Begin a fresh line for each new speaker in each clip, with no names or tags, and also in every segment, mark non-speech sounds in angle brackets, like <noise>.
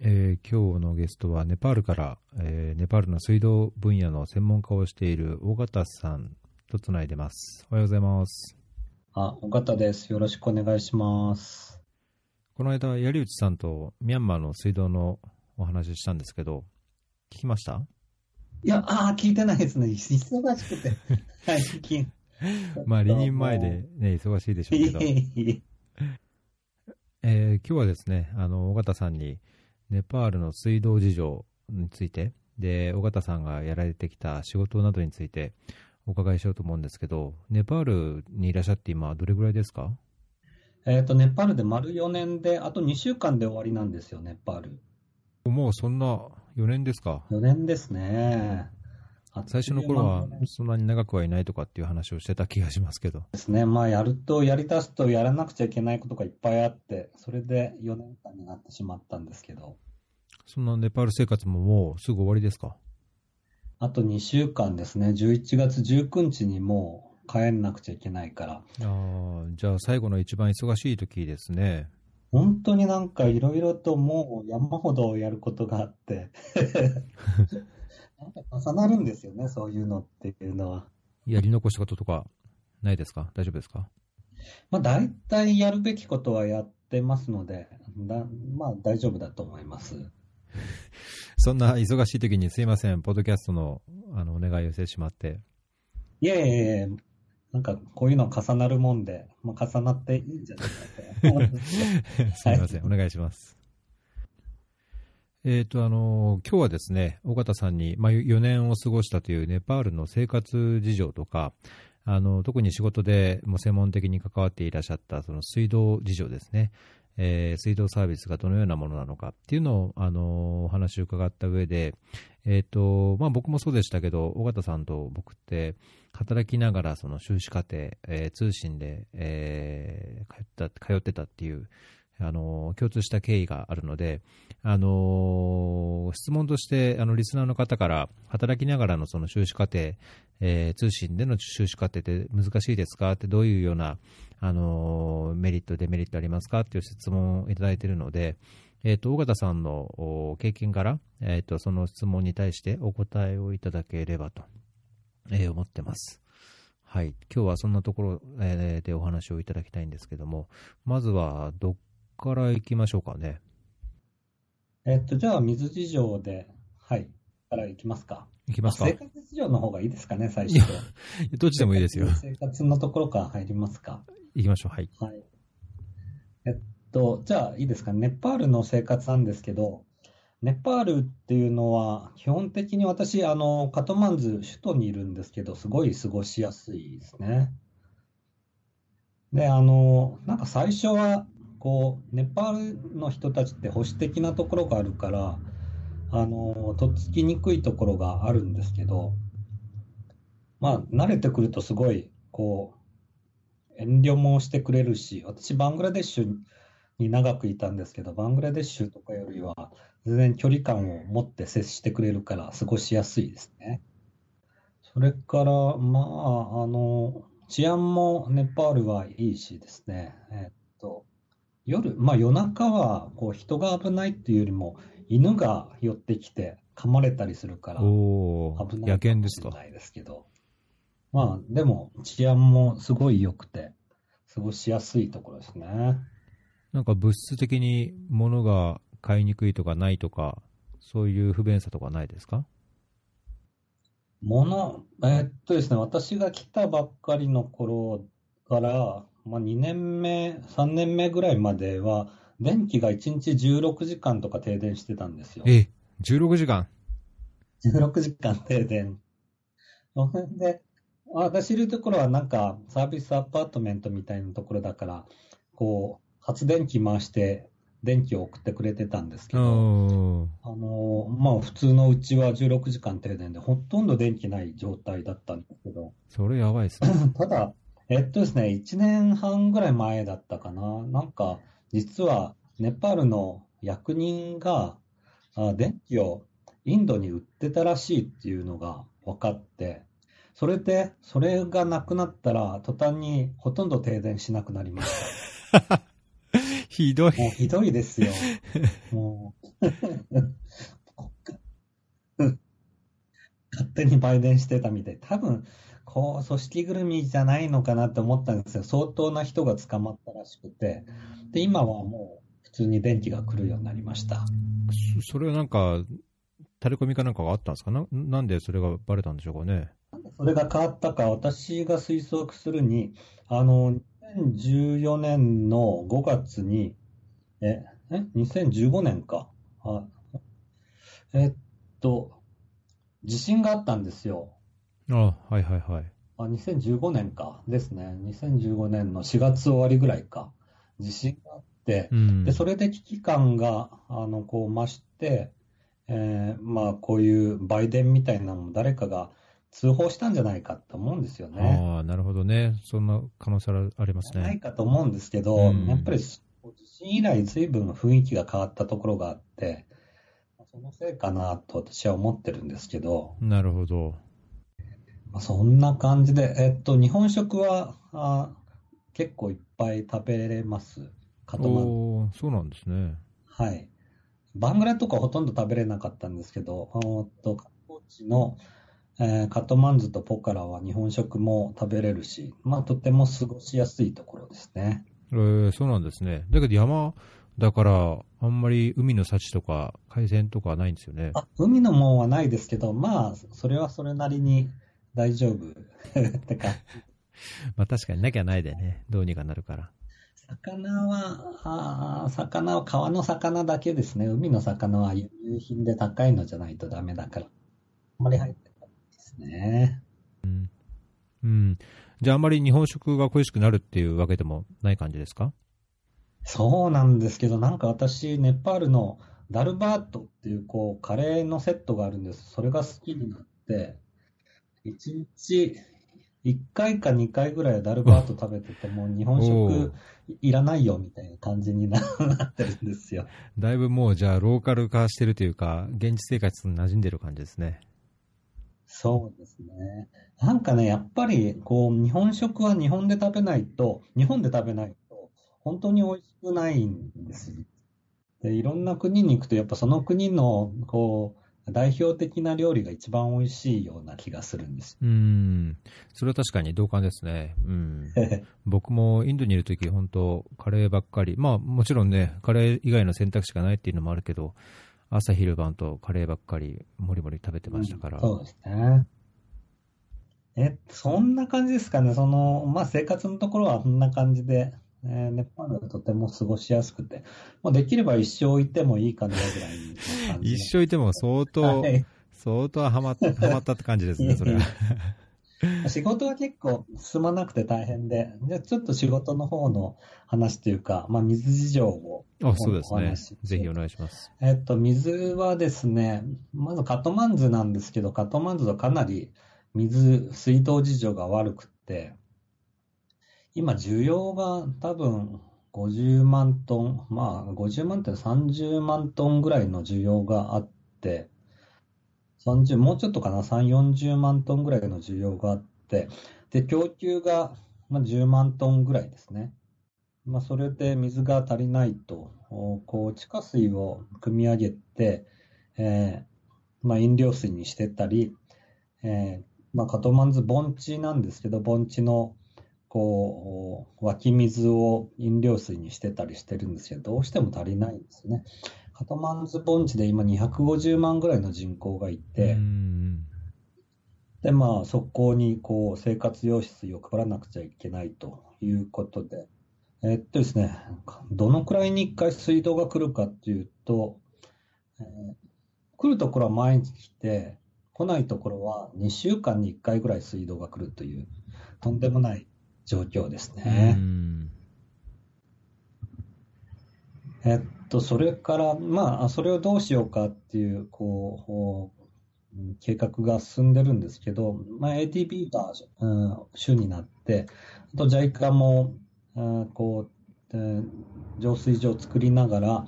えー今日のゲストはネパールから、えーネパールの水道分野の専門家をしている尾形さんとつないでます。おはようございます。
あ、尾形です。よろしくお願いします。
この間、槍内さんとミャンマーの水道のお話ししたんですけど、聞きました？
いや、ああ、聞いてないですね。忙しくて。<laughs> 最近。
まあ、離任前でね、忙しいでしょうけど、えー今日はですね、あの、尾形さんに、ネパールの水道事情について、で、尾形さんがやられてきた仕事などについてお伺いしようと思うんですけど、ネパールにいらっしゃって今、どれぐらいですか？
えっと、ネパールで丸4年で、あと2週間で終わりなんですよ、ネパール。
もうそんな4年ですか
？4年ですね。
最初の頃はそんなに長くはいないとかっていう話をしてた気がしますけど。
ですね。まあ、やると、やり出すとやらなくちゃいけないことがいっぱいあって、それで4年間になってしまったんですけど、
そんなネパール生活ももうすぐ終わりですか？
あと2週間ですね。11月19日にもう帰んなくちゃいけないから、
あーじゃあ最後の一番忙しい時ですね。
本当になんかいろいろともう山ほどやることがあって、<laughs> なんか重なるんですよね、そういうのっていうのは。
やり残したこととかないですか？大丈夫ですか？
まあ大体やるべきことはやってますので、だまあ大丈夫だと思います。<laughs>
そんな忙しい時にすいません、ポッドキャストのあのお願いをしてしまって。
いえいえいえ、なんかこういうの重なるもんで、まあ、重なっていいんじゃないかと <laughs> す
いません、お願いします。えっ、と、あの、今日はですね、尾形さんに、まあ、4年を過ごしたというネパールの生活事情とか、あの、特に仕事でも専門的に関わっていらっしゃった、その水道事情ですね。えー水道サービスがどのようなものなのかっていうのを、あの、お話を伺った上で、えっ、と、まあ、僕もそうでしたけど、尾形さんと僕って、働きながらその修士課程、えー通信で、えー通った通ってたっていう、あの共通した経緯があるので、あの質問としてあのリスナーの方から働きながらのその修士課程、えー通信での修士課程って難しいですか？ってどういうような、あのメリット、デメリットありますか？っていう質問をいただいているので、えー、と尾形さんの経験から、えー、とその質問に対してお答えをいただければと、えー思ってます。はい、今日はそんなところ、えーでお話をいただきたいんですけども、まずはどっから行きましょうかね。
えっと、じゃあ水事情で、はい、からいきますか。
行きますか？
生活事情の方がいいですかね、最初は。
どっちでもいいですよ。
生活のところから入りますか。
行きましょう。はい。
はい。えっと、じゃあいいですか。ネパールの生活なんですけど、ネパールっていうのは、基本的に私、あの、カトマンズ、首都にいるんですけど、すごい過ごしやすいですね。で、あの、なんか最初は、こう、ネパールの人たちって保守的なところがあるから、あの、とっつきにくいところがあるんですけど、まあ、慣れてくるとすごい、こう、遠慮もしてくれるし、私、バングラデシュに長くいたんですけど、バングラデシュとかよりは、全然距離感を持って接してくれるから、過ごしやすいですね。それから、まあ、あの、治安もネパールはいいしですね、えっ、夜、まあ夜中は、こう、人が危ないっていうよりも、犬が寄ってきて噛まれたりするから、
おお
危ない
野犬ですか
かもしれないですけど、まあ、でも治安もすごい良くて、過ごしやすいところですね。
なんか物質的に物が買いにくいとかないとか、そういう不便さとかないですか？
物、えっとですね、私が来たばっかりの頃から、まあ、2年目、3年目ぐらいまでは、電気が1日16時間とか停電してたんですよ。
え、16時間
16時間停電。それで、私いるところはなんかサービスアパートメントみたいなところだから、こう、発電機回して電気を送ってくれてたんですけ
う
ど、
ん。
あの、まあ普通のうちは16時間停電でほとんど電気ない状態だったんですけど、
それやばいですね。<laughs>
ただ、えっとですね、1年半ぐらい前だったかな。なんか、実はネパールの役人が、あ電気をインドに売ってたらしいっていうのが分かって、それで、それがなくなったら、途端にほとんど停電しなくなりまし <laughs>
ひどい。
た。もうひどいですよ。もう、<laughs> 勝手に売電してたみたい。多分、こう、組織ぐるみじゃないのかなって思ったんですよ。相当な人が捕まったらしくて。で、今はもう普通に電気が来るようになりました。
そそれはなんか、タレコミかなんかがあったんですか？ななんでそれがバレたんでしょうかね？
それが変わったか、私が推測するに、あの、2014年の5月に、え、え、2015年か。あえっと、地震があったんですよ。
あはいはいはい。
あ、2015年か。ですね。2015年の4月終わりぐらいか。地震があって
う、ん。
で、それで危機感が、あの、こう増して、えーまあ、こういう売電みたいなのも誰かが通報したんじゃないかと思うんですよね。
ああ、なるほどね。そんな可能性あります
ない
ね。
かと思うんですけど、
うん
やっぱり地震以来、ずいぶん雰囲気が変わったところがあって、そのせいかなと私は思ってるんですけど、
なるほど。
まあ、そんな感じで、えっと、日本食はあ結構いっぱい食べれます。カトマン
そうなんですね。
はい。バングラとかほとんど食べれなかったんですけど、おーっと、観光地の、えーカトマンズとポカラは日本食も食べれるし、まあ、とても過ごしやすいところですね。
えーそうなんですね。だけど山だから、あんまり海の幸とか海鮮とかはないんですよね。
あ、海のもんはないですけど、まあ、それはそれなりに大丈夫？<laughs> ってか、
まあ確かになきゃないでね、どうにかなるから。
魚は、あー魚は川の魚だけですね。海の魚は輸入品で高いのじゃないとダメだから。あんまり入ってないですね。
うん。うん。じゃああんまり日本食が恋しくなるっていうわけでもない感じですか？
そうなんですけど、なんか私、ネパールのダルバートっていう、こう、カレーのセットがあるんです。それが好きになって、1日1回か2回ぐらいはダルバート食べてて、<laughs> もう日本
お
食いらないよみたいな感じにな <laughs> なってるんですよ。
だいぶもうじゃあローカル化してるというか、現実生活に馴染んでる感じですね。
そうですね。なんかね、やっぱり、こう、日本食は日本で食べないと、日本で食べないと、本当に美味しくないんですよ。で、いろんな国に行くと、やっぱその国の、こう、代表的な料理が一番美味しいような気がするんです。
うん。それは確かに同感ですね。うん。<laughs> 僕もインドにいるとき、本当カレーばっかり。まあもちろんね、カレー以外の選択肢がないっていうのもあるけど、朝昼晩とカレーばっかり、もりもり食べてましたから。
そうですね。え、そんな感じですかね？その、まあ、生活のところはそんな感じで、えーネパールはとても過ごしやすくて、もうできれば一生いてもいいかなぐらいの感じで。
一生いても相当、
はい
相当ハマった、<laughs> ハマったって感じですね、それは。<laughs>
仕事は結構進まなくて大変で、じゃあちょっと仕事の方の話というか、まあ、水事情を
あ、そうですね
お話し。
ぜひお願いします。
えっと、水はですね、まずカトマンズなんですけど、カトマンズはかなり水、水道事情が悪くって、今需要が多分50万トン、まあ50万って30万トンぐらいの需要があって、30、もうちょっとかな、3、40万トンぐらいの需要があって、で、供給がまあ10万トンぐらいですね。まあ、それで水が足りないと、こう、地下水を汲み上げて、えーまあ、飲料水にしてたり、えーまあ、カトマンズ盆地なんですけど、盆地の、こう、湧き水を飲料水にしてたりしてるんですけど、どうしても足りないんですね。カトマンズ盆地で今250万ぐらいの人口がいて、
うん。
で、まあ、そこに、こう、生活用水を配らなくちゃいけないということで、えっとですね、どのくらいに1回水道が来るかっていうと、えー来るところは毎日来て、来ないところは2週間に1回ぐらい水道が来るという、とんでもない状況です
う
ね。
ん。
えっと、それから、まあ、それをどうしようかっていう、こう、計画が進んでるんですけど、まあ、ATP が、うん、主になって、あと JICA も、うんこう、えー浄水場を作りながら、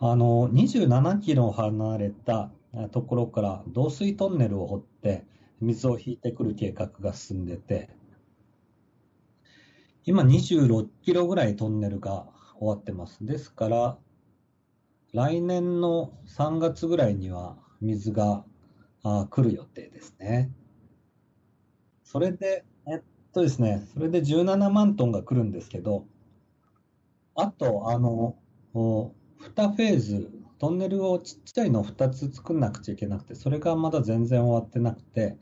あの、27キロ離れたえーところから導水トンネルを掘って、水を引いてくる計画が進んでて、今26キロぐらいトンネルが終わってます。ですから、来年の3月ぐらいには水があ来る予定ですね。それで、えっとですね、それで17万トンが来るんですけど、あと、あの、2フェーズ、トンネルをちっちゃいのを2つ作んなくちゃいけなくて、それがまだ全然終わってなくて、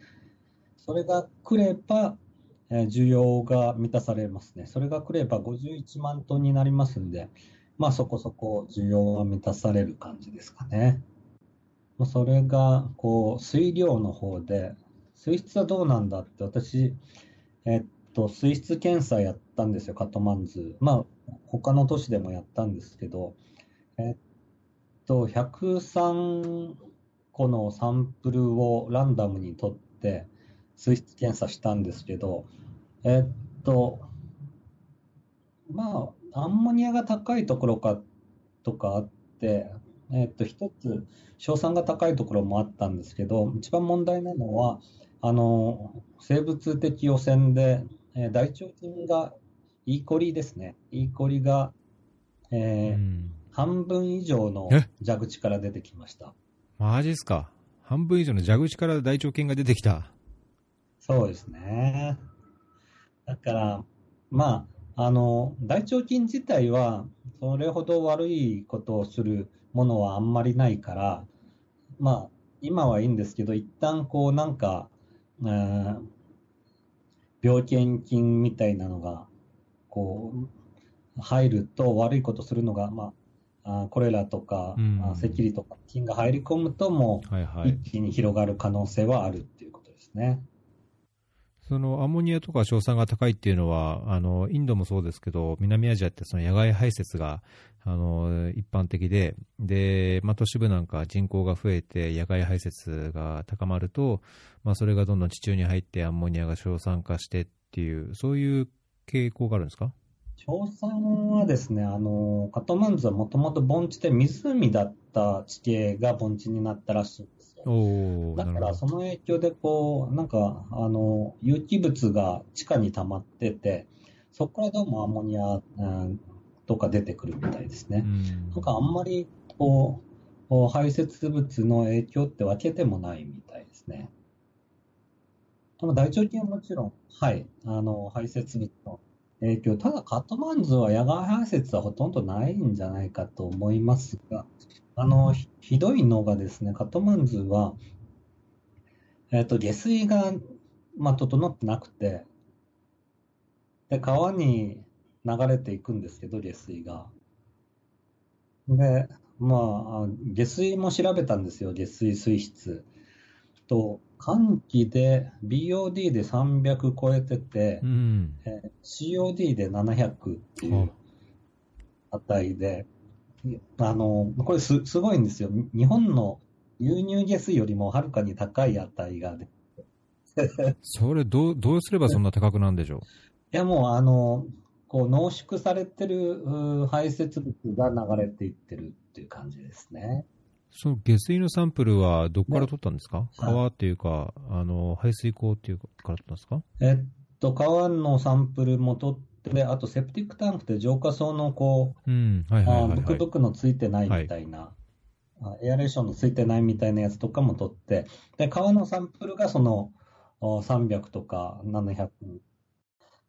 それが来れば、需要が満たされますね。それが来れば51万トンになりますんで、まあそこそこ需要は満たされる感じですかね。それが、こう、水量の方で、水質はどうなんだって私、えっと、水質検査やったんですよ、カトマンズ。まあ、他の都市でもやったんですけど、えっと、103個のサンプルをランダムに取って、水質検査したんですけど、えっと、まあ、アンモニアが高いところかとかあって、えっと、一つ、硝酸が高いところもあったんですけど、一番問題なのは、あの、生物的汚染で、えー大腸菌が、イーコリですね。イーコリが、えー
うん
半分以上の
え？
蛇口から出てきました。
マジっすか。半分以上の蛇口から大腸菌が出てきた。
そうですね。だから、まあ、あの、大腸菌自体は、それほど悪いことをするものはあんまりないから、まあ、今はいいんですけど、一旦こう、なんか、えー病原菌みたいなのが、こう、入ると悪いことするのが、まあ、あコレラとか、
うん
あ赤痢とか菌が入り込むと、もう。一気に広がる可能性はあるっていうことですね。
そのアンモニアとか硝酸が高いっていうのは、あのインドもそうですけど、南アジアってその野外排泄があの一般的で、でまあ、都市部なんか人口が増えて、野外排泄が高まると、まあ、それがどんどん地中に入って、アンモニアが硝酸化してっていう、そういう傾向があるんですか？
硝酸はですね、あの、カトマンズはもともと盆地で湖だった地形が盆地になったらしいんで。だからその影響でこう、なんか、あの、有機物が地下に溜まってて、そこからどうもアンモニア、うんとか出てくるみたいですね。
うん
なんかあんまりこう、排泄物の影響って分けてもないみたいですね。大腸菌はもちろん、はい、あの、排泄物の影響。ただ、カトマンズは野外排泄はほとんどないんじゃないかと思いますが、あの、ひひどいのがですね、カトマンズは、えっと、下水が、まあ、整ってなくて、で、川に流れていくんですけど、下水が。で、まあ、下水も調べたんですよ、下水水質。と、寒気で BOD で300超えてて
う、ん
えー COD で700っていう値で、あの、これすすごいんですよ。日本の流入下水よりもはるかに高い値が
それどう、どうすればそんな高くなるんでしょ
いやもうあの、こう濃縮されてる排泄物が流れていってるっていう感じですね。
う、その下水のサンプルはどこから取ったんですか、
はい
川っていうか、あの排水溝っていうかから取ったんですか？
えっと、川のサンプルも取って、であとセプティックタンクって浄化層のこう。ブクブクのついてないみたいな、あエアレーションのついてないみたいなやつとかも取って、で、川のサンプルがそのお300とか700。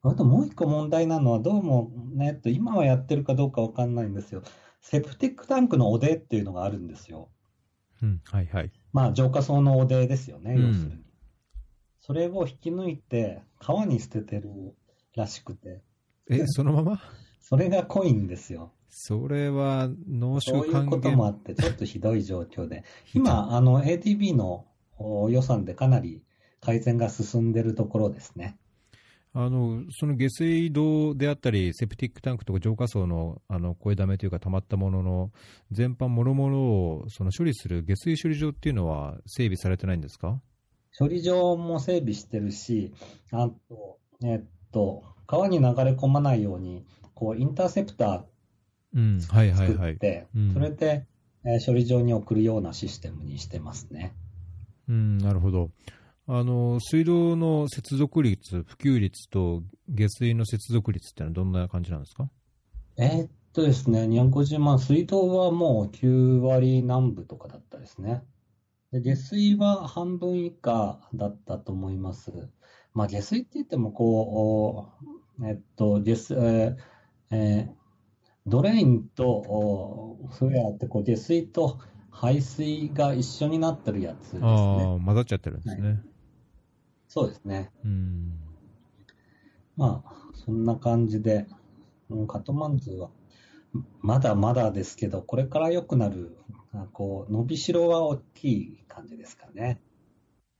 あともう一個問題なのは、どうも、ね、えっと、今はやってるかどうかわかんないんですよ。セプティックタンクのおでっていうのがあるんですよ。
うん、はいはい。
まあ、浄化層のおでですよね、
うん
要するに。それを引き抜いて、川に捨ててるらしくて、
え、そのまま？<laughs>
それが濃いんですよ。
それは濃
そういうこともあ
元。
って、ちょっとひどい状況で、<laughs> 今、あの、ADB のお予算でかなり改善が進んでるところですね。
あのその下水道であったり、セプティックタンクとか浄化層のあの声だめというか、溜まったものの全般もろもろをその処理する下水処理場っていうのは整備されてないんですか？
処理場も整備してるし、あと、えっと、川に流れ込まないように、こう、インターセプター。作って、
うん
それで、えー処理場に送るようなシステムにしてますね。
うん、なるほど。あの水道の接続率、普及率と下水の接続率ってのはどんな感じなんですか？
えーっとですね、250万、水道はもう9割南部とかだったですね。で下水は半分以下だったと思います。まあ、下水って言っても、こう、えっと、下水、えーえー、ドレインと、そうやってこう下水と排水が一緒になってるやつですね。あ
あ、混ざっちゃってるんですね。はい、
そうですね。うん。まあ、そんな感じで、カトマンズはまだまだですけど、これから良くなる、こう、伸びしろは大きい感じですかね。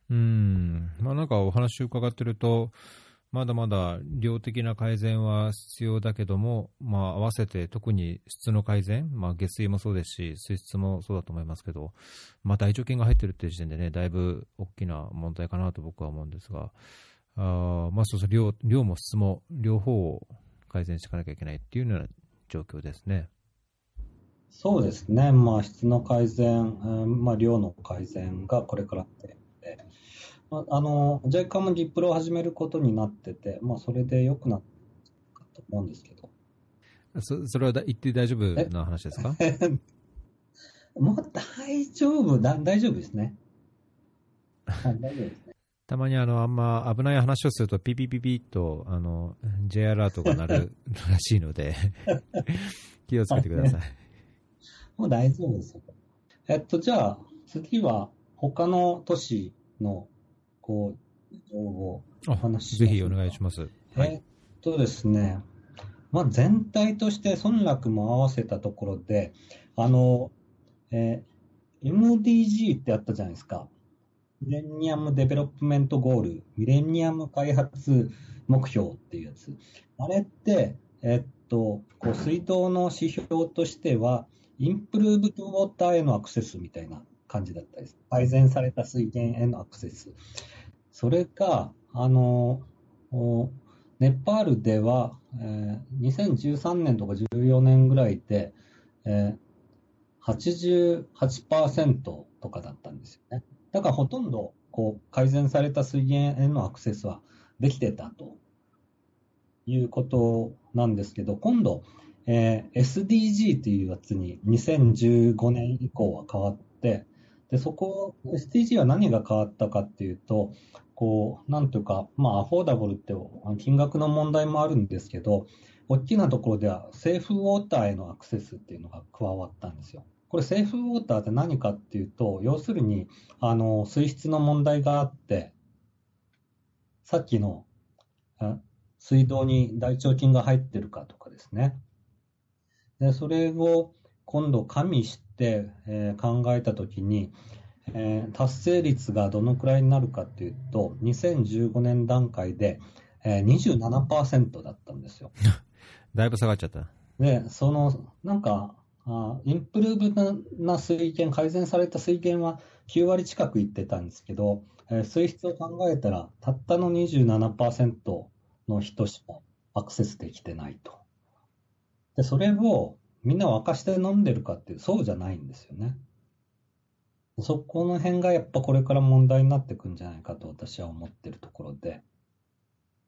うん。まあなんかお話伺ってると、まだまだ量的な改善は必要だけども、まあ合わせて特に質の改善、まあ下水もそうですし、水質もそうだと思いますけど、まあ大腸菌が入ってるっていう時点でね、だいぶ大きな問題かなと僕は思うんですが、あまあそうそう量、量も質も両方を改善していかなきゃいけないっていうような状況ですね。
そうですね、まあ、質の改善、まあ、量の改善がこれからってあの JICA もリプロを始めることになってて、まあ、それでよくなったと思うんですけど。
そそれは言って大丈夫な話ですか？<laughs>
もう大丈夫だ、大丈夫ですね。大丈夫ですね。
たまにあの、あんま危ない話をすると、ピピピピッと、あの、J アラートが鳴るらしいので <laughs> 気をつけてください。
もう大丈夫ですよ。えっと、じゃあ、次は、他の都市の、こう、情報お話
しぜひお願いします。
えっとですね、まあ、全体として村落も合わせたところで、あの、えー、MDG ってあったじゃないですか。 Millennium Development Goal、ミレニアム開発目標っていうやつ。あれって、えっと、こう水道の指標としては、 improved water へのアクセスみたいな感じだったです。改善された水源へのアクセス。それが、あの、ネパールでは、えー、2013年とか14年ぐらいで、えー、88%とかだったんですよね。だからほとんどこう改善された水源へのアクセスはできてたということなんですけど、今度、えー、SDG というやつに2015年以降は変わって、でそこ、SDG は何が変わったかっていうと、こう、なんというか、まあ、アフォーダブルって金額の問題もあるんですけど、大きなところでは、セーフウォーターへのアクセスっていうのが加わったんですよ。これ、セーフウォーターって何かっていうと、要するに、あの、水質の問題があって、さっきの、水道に大腸菌が入ってるかとかですね。で、それを今度加味し、えー、考えたときに、えー、達成率がどのくらいになるかっていうと、2015年段階で、えー、27%だったんですよ。<laughs>
だいぶ下がっちゃった。
で、その、なんか、あインプルーブな水源、改善された水源は9割近くいってたんですけど、えー、水質を考えたら、たったの27%の人しかアクセスできてないと。で、それをみんな沸かして飲んでるかっていう、そうじゃないんですよね。そこの辺がやっぱこれから問題になっていくんじゃないかと私は思ってるところで。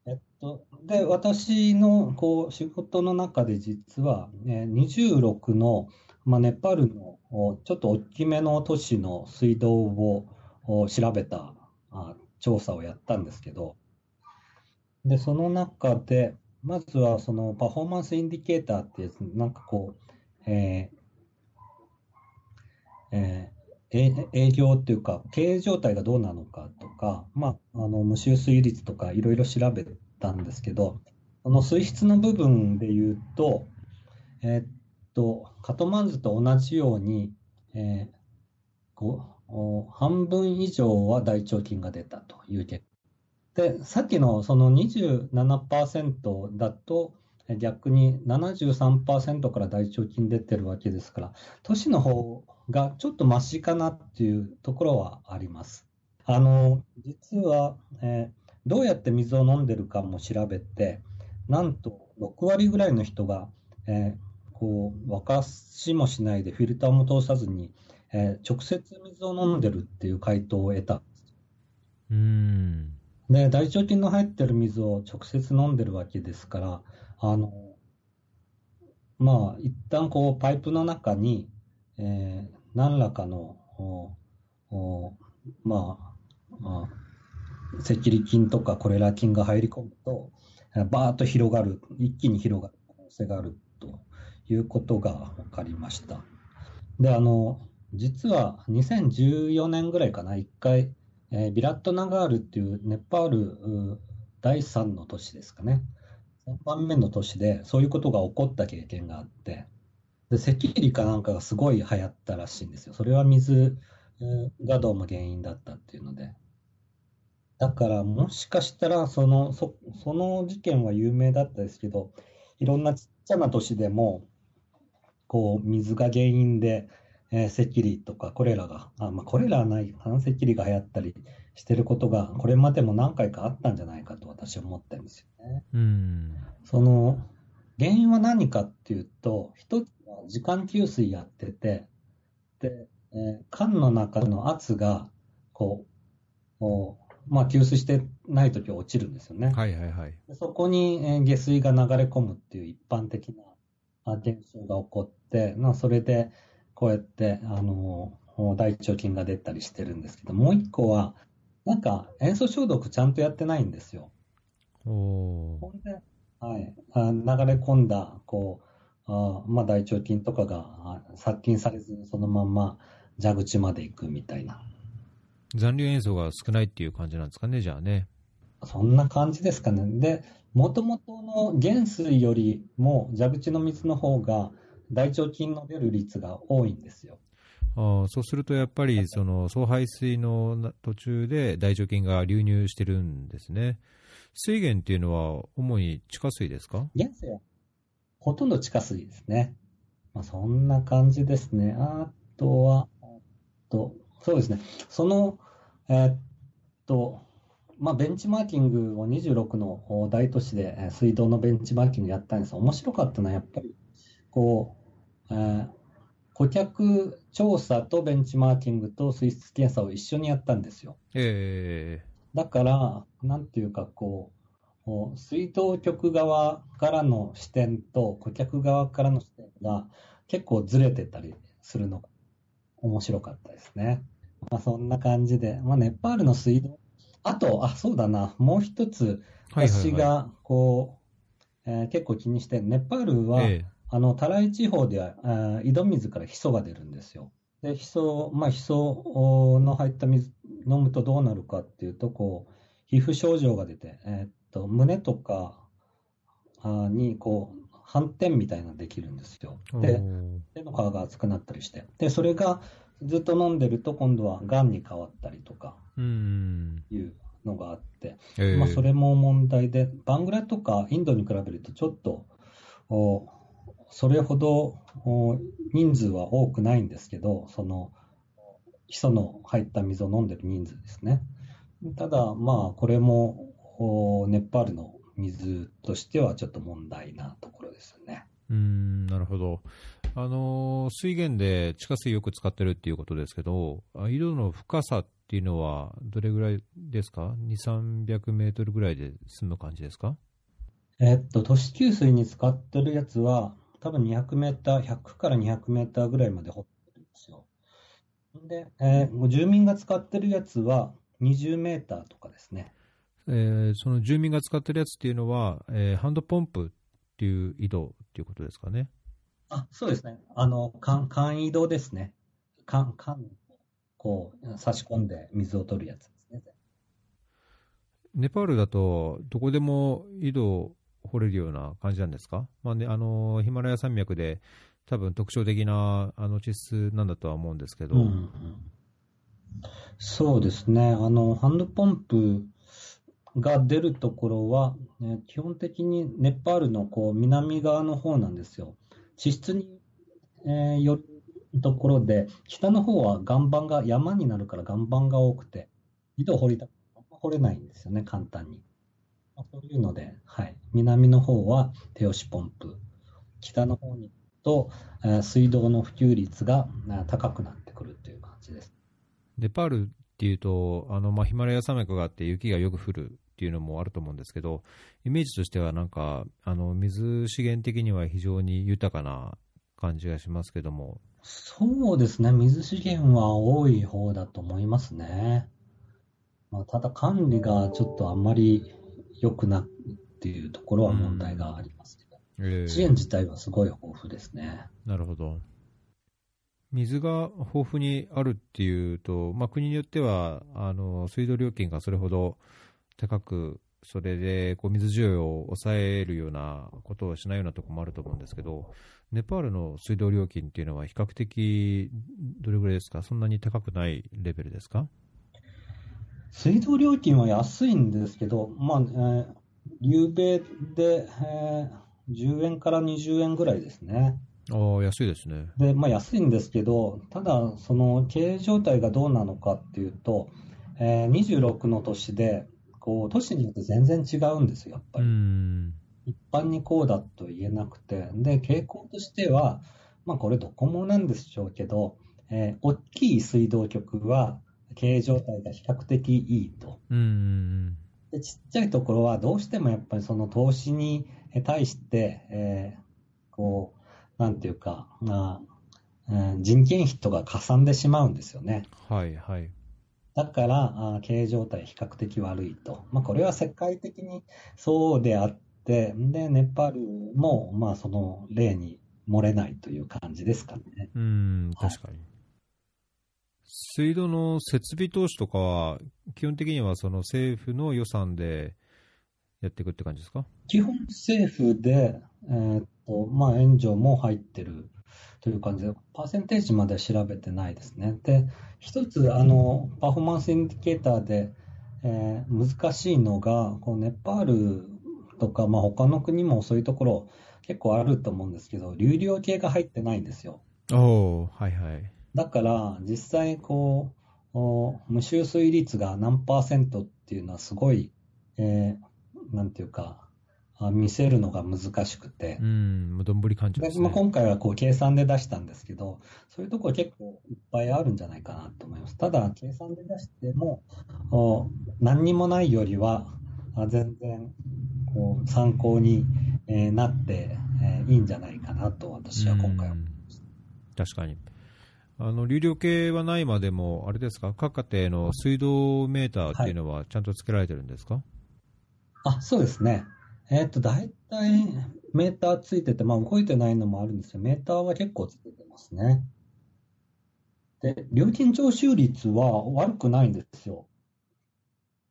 えっと、で、私のこう仕事の中で実は、ね、26の、まあ、ネパールのちょっと大きめの都市の水道を調べた調査をやったんですけど、で、その中で、まずはその performance indicator ってやつ、なんかこう、えーえー、営業っていうか、経営状態がどうなのかとか、まあ、あの無収水率とかいろいろ調べたんですけど、この水質の部分で言うと、えー、っと、カトマンズと同じように、えー、こう半分以上は大腸菌が出たという結果。で、さっきのその27%だと、逆に73%から大腸菌出てるわけですから、都市の方がちょっとマシかなっていうところはあります。あの、実は、えーどうやって水を飲んでるかも調べて、なんと6割ぐらいの人が、えー、こう沸かしもしないでフィルターも通さずに、えー、直接水を飲んでるっていう回答を得たうんで大腸菌の入ってる水を直接飲んでるわけですから、あのまあ、一旦こう、パイプの中に、えー、何らかの、おおまあ、赤痢菌とかコレラ菌が入り込むと、バーッと広がる、一気に広がる可能性があるということが分かりました。で、あの、実は2014年ぐらいかな、一回、えー、ビラットナガールっていうネパール第3の都市ですかね、3番目の都市でそういうことが起こった経験があって、で赤痢かなんかがすごい流行ったらしいんですよ。それは水がどうも原因だったっていうので。だからもしかしたらそのそ、その事件は有名だったですけど、いろんなちっちゃな都市でも、こう、水が原因で、えー、赤痢とかコレラが、あまあ、コレラはない、半赤痢が流行ったりしてることが、これまでも何回かあったんじゃないかと私は思ってるんですよね。
うん。
その、原因は何かっていうと、一つは時間給水やってて、で、えー、缶の中の圧が、こう、こうまあ、給水してないときは落ちるんですよね。
はいはいはい。
そこに、えー、下水が流れ込むっていう一般的な現象が起こって、まあ、それで、こうやって、あの、大腸菌が出たりしてるんですけど、もう一個は、なんか塩素消毒ちゃんとやってないんですよ。
お
これで、はい、あ流れ込んだ、こう、あまあ、大腸菌とかが殺菌されずにそのまま蛇口まで行くみたいな。
残留塩素が少ないっていう感じなんですかね、じゃあね。
そんな感じですかね。で、もともとの原水よりも蛇口の水の方が大腸菌の出る率が多いんですよ。
あそうするとやっぱりその送排水の途中で大腸菌が流入してるんですね。水源っていうのは主に地下水ですか？
原水はほとんど地下水ですね。まあ、そんな感じですね。あとは、とそうですね。その、えー、っと、まあ、ベンチマーキングを26の大都市で水道のベンチマーキングやったんです面白かったのはやっぱりこう、えー、顧客調査とベンチマーキングと水質検査を一緒にやったんですよ。
え
ー、だから、なんていうかこう、水道局側からの視点と顧客側からの視点が結構ずれてたりするのが面白かったですね。まあ、そんな感じで、まあ、ネパールの水道、あと、あ、そうだな、もう一つ、私がこう、え結構気にして、ネパールは、えーあの、タライ地方では、井戸水からヒ素が出るんですよ。で、ヒ素、まあ、ヒ素の入った水飲むとどうなるかっていうと、こう、皮膚症状が出て、えー、っと、胸とかに、こう、斑点みたいなのができるんですよ。で、手の皮が厚くなったりして。で、それがずっと飲んでると、今度は癌に変わったりとか、いうのがあって、まあ、それも問題で、バングラとかインドに比べると、ちょっと、それほど人数は多くないんですけど、そのヒ素の入った水を飲んでる人数ですね。ただ、まあ、これもネパールの水としてはちょっと問題なところですね。
うんなるほど、あの水源で地下水よく使ってるっていうことですけど、井戸の深さっていうのはどれぐらいですか、2、300メートルぐらいで済む感じですか？
えっと、都市給水に使ってるやつは、多分200メーター、100から200メーターぐらいまで掘ってるんですよ。で、えー、住民が使ってるやつは20メーターとかですね。
えー、その住民が使ってるやつっていうのは、えー、ハンドポンプっていう井戸っていうことですかね。
あ、そうですね。あの、簡簡易戸ですね。簡、簡、こう、差し込んで水を取るやつですね。
ネパールだと、どこでも井戸掘れるような感じなんですか、まあね、あのヒマラヤ山脈で多分特徴的なあの地質なんだとは思うんですけど、うん、
そうですねあの、ハンドポンプが出るところは、ね、基本的にネパールのこう南側の方なんですよ。地質に、えー、よるところで、北の方は岩盤が山になるから岩盤が多くて、井戸掘りた掘れないんですよね、簡単に。そういうので、はい、南の方は手押しポンプ、北の方にと、えー、水道の普及率が高くなってくるという感じです。
ネパールっていうと、あのまあ、ヒマラヤ山脈があって雪がよく降るっていうのもあると思うんですけど、イメージとしてはなんか、あの水資源的には非常に豊かな感じがしますけども。
そうですね、水資源は多い方だと思いますね。まあ、ただ管理がちょっとあんまり良くなっていうところは問題がありますけど、うん。えー、資源自体はすごい豊富ですね。
なるほど。水が豊富にあるっていうと、まあ、国によってはあの水道料金がそれほど高く、それでこう水需要を抑えるようなことをしないようなところもあると思うんですけど、ネパールの水道料金っていうのは比較的どれぐらいですか、そんなに高くないレベルですか？
水道料金は安いんですけど、まあえー、流米で、えー、10円から20円ぐらいですね。
ああ、安いですね。
で、まあ、安いんですけど、ただ、その経営状態がどうなのかっていうと、えー、26の年で、こう、都市によって全然違うんですよ、やっぱり。一般にこうだと言えなくて、で、傾向としては、まあ、これどこもなんでしょうけど、えー、大きい水道局は経営状態が比較的いいと。でちっちゃいところはどうしてもやっぱりその投資に対して、えー、こう、なんていうか、まあ、えー、人件費とかかさんでしまうんですよね。
はいはい。
だから、あ経営状態比較的悪いと。まあ、これは世界的にそうであって、で、ネパールも、まあ、その例に漏れないという感じですかね。
うん、確かに。はい、水道の設備投資とかは、基本的にはその政府の予算でやっていくって感じですか？
基本政府で、えー、と、まあ、援助も入ってるという感じで、パーセンテージまでは調べてないですね。で、一つ、あの、 performance indicator で、えー、難しいのが、こうネパールとか、まあ、他の国もそういうところ結構あると思うんですけど、流量計が入ってないんですよ。
おはいはい。
だから、実際、こう、無収水率が何パーセントっていうのはすごい、えー、なんていうか、見せるのが難しくて、
うん、どんぶり感情です、
ね、まあ、今回はこう計算で出したんですけど、そういうところ結構いっぱいあるんじゃないかなと思います。ただ、計算で出しても、何にもないよりは、全然こう参考になっていいんじゃないかなと、私は今回は思います。
確かに。あの流量計はないまでも、あれですか、各家庭の水道メーターっていうのは、ちゃんとつけられてるんですか、はい、
あそうですね。えっ、と、大体メーターついてて、まあ動いてないのもあるんですけど、メーターは結構つけてますね。で、料金徴収率は悪くないんですよ。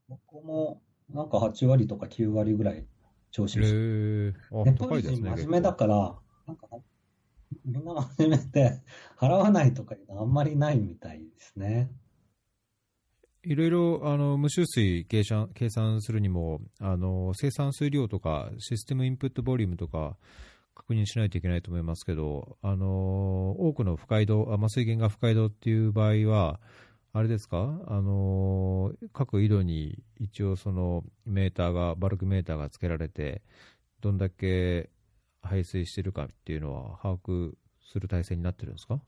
僕もなんか8割とか9割ぐらい徴収して。ネットリ人真面目だから、なんかみんな真面目で払わないとかいうのはあんまりないみたいですね。
いろいろあの無収水計算計算するにもあの生産水量とかシステムインプットボリュームとか確認しないといけないと思いますけど、あの多くの不快度、あ水源が不快度っていう場合は、あれですか、あの各井戸に一応そのメーターが、バルクメーターがつけられて、どんだけ排水してるかっていうのは把握する体制になってるんですか？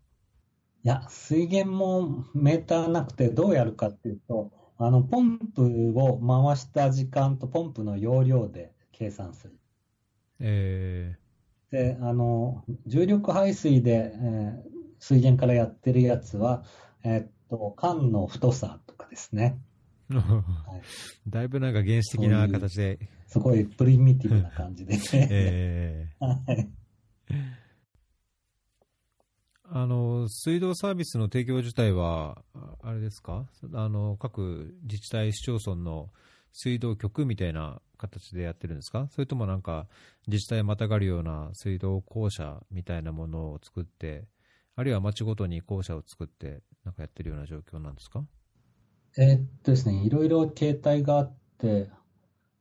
いや、水源もメーターなくてどうやるかっていうと、あの、ポンプを回した時間とポンプの容量で計算する。
え
ー、で、あの、重力排水で、えー、水源からやってるやつは、えー、っと、管の太さとかですね。
はい、だいぶなんか原始的な形で。
すごいプリミティブな感じで、<laughs>
えー、はい。あの水道サービスの提供自体は、あれですか？あの、各自治体、市町村の水道局みたいな形でやってるんですか？それともなんか、自治体またがるような水道公社みたいなものを作って、あるいは町ごとに公社を作って、なんかやってるような状況なんですか？
えー、っとですね、いろいろ形態があって、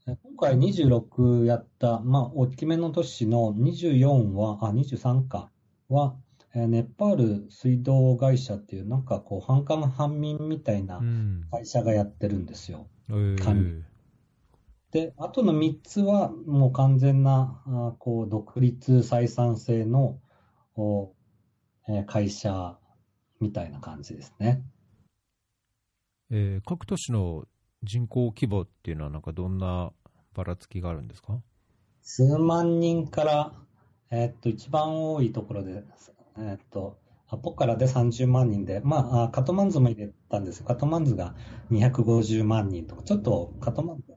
今回26やった、まあ、大きめの都市の24は、あ、23かは、えネパール水道会社っていう、なんかこう、半官半民みたいな会社がやってるんですよ、
うん、管理。
で、あとの3つは、もう完全な、あこう、独立採算性の、おえー、会社みたいな感じですね。
えー、各都市の人口規模っていうのは、なんかどんなばらつきがあるんですか？
数万人から、えーっと、一番多いところで、えーっと、アポカラで30万人で、まあ、あカトマンズも入れたんですよ。カトマンズが250万人とか、ちょっとカトマンズ、